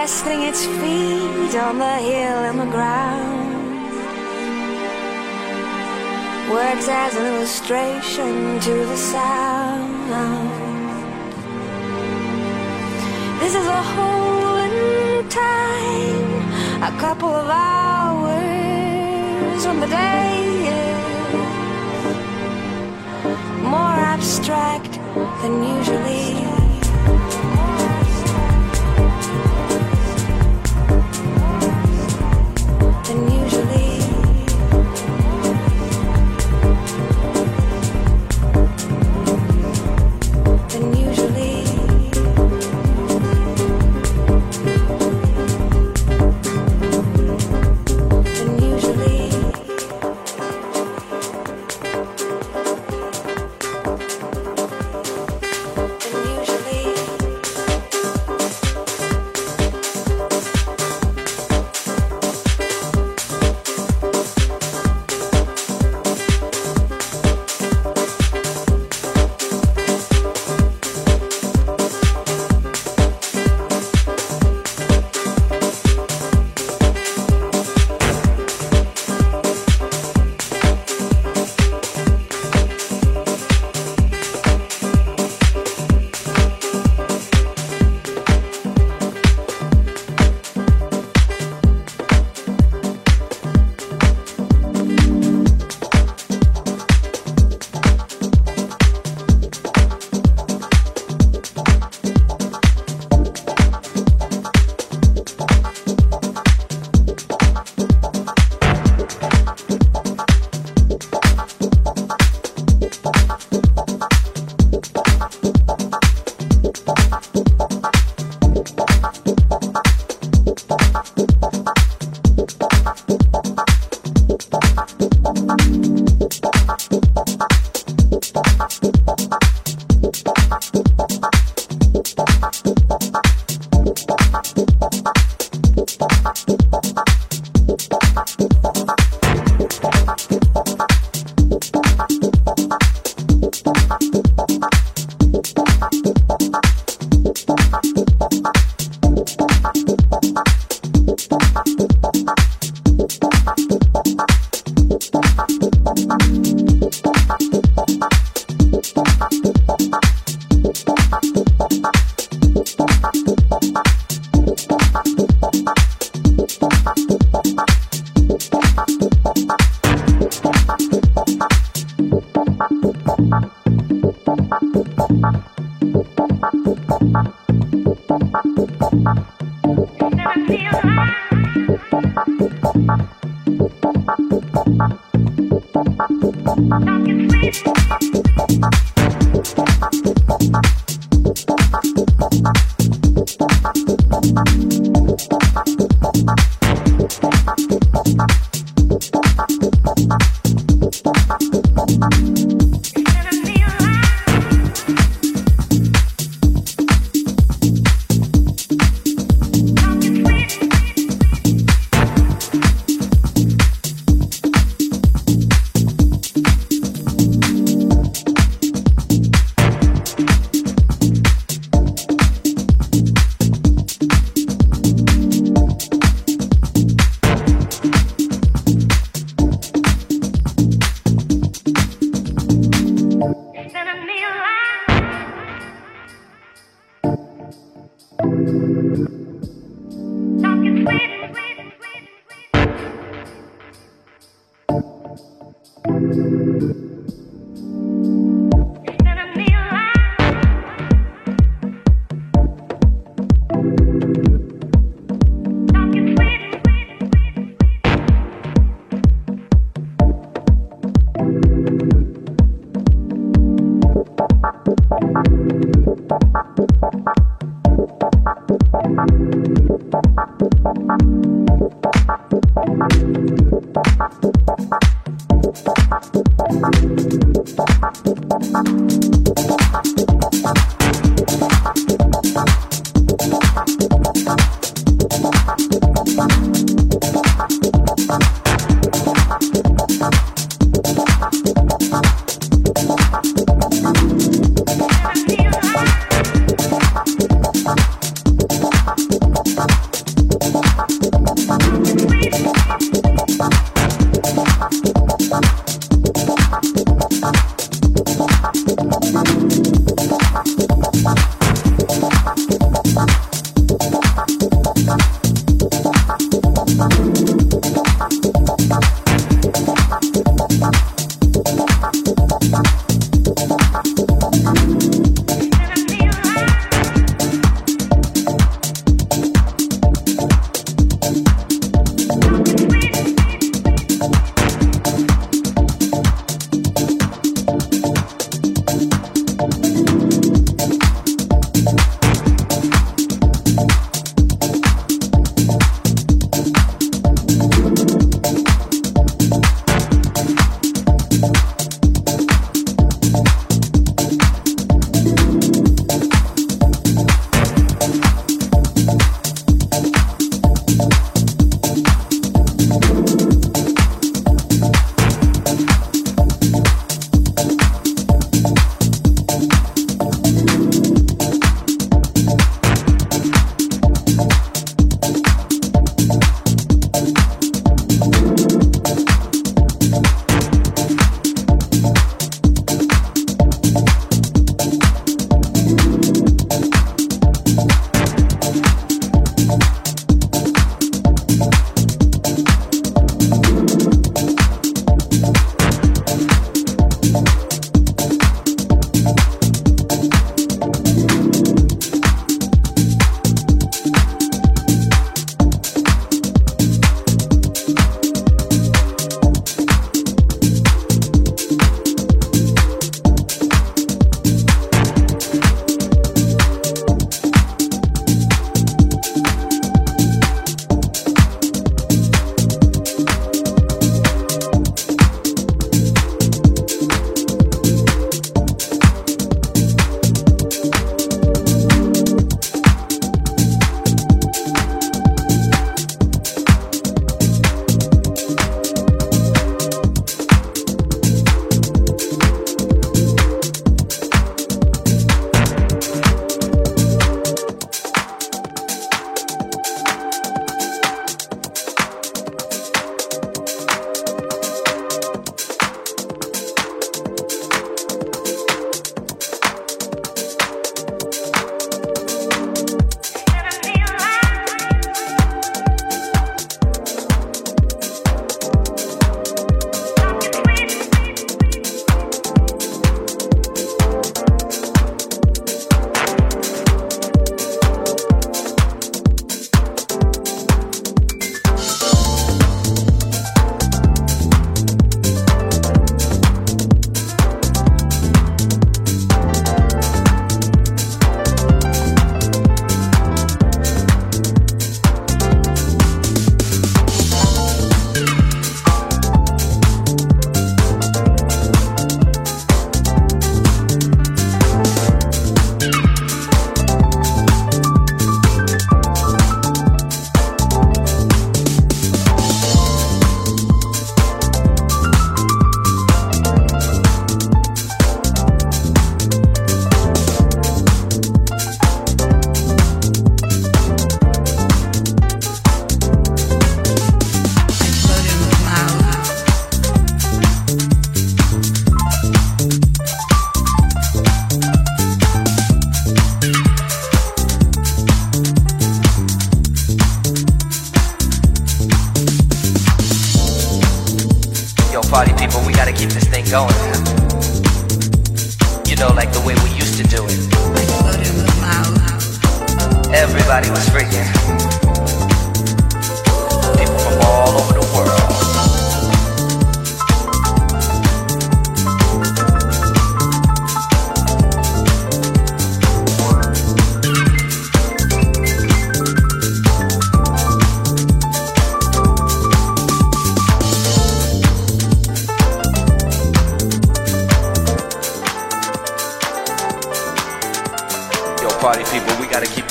resting its feet on the hill and the ground. Works as an illustration to the sound. This is a hole in time, a couple of hours when the day is more abstract than usually.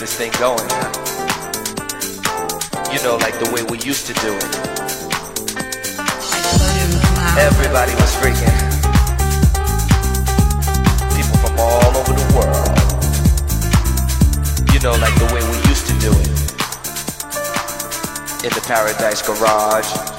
This thing going. You know, like the way we used to do it. Everybody was freaking. People from all over the world. You know, like the way we used to do it. In the Paradise Garage.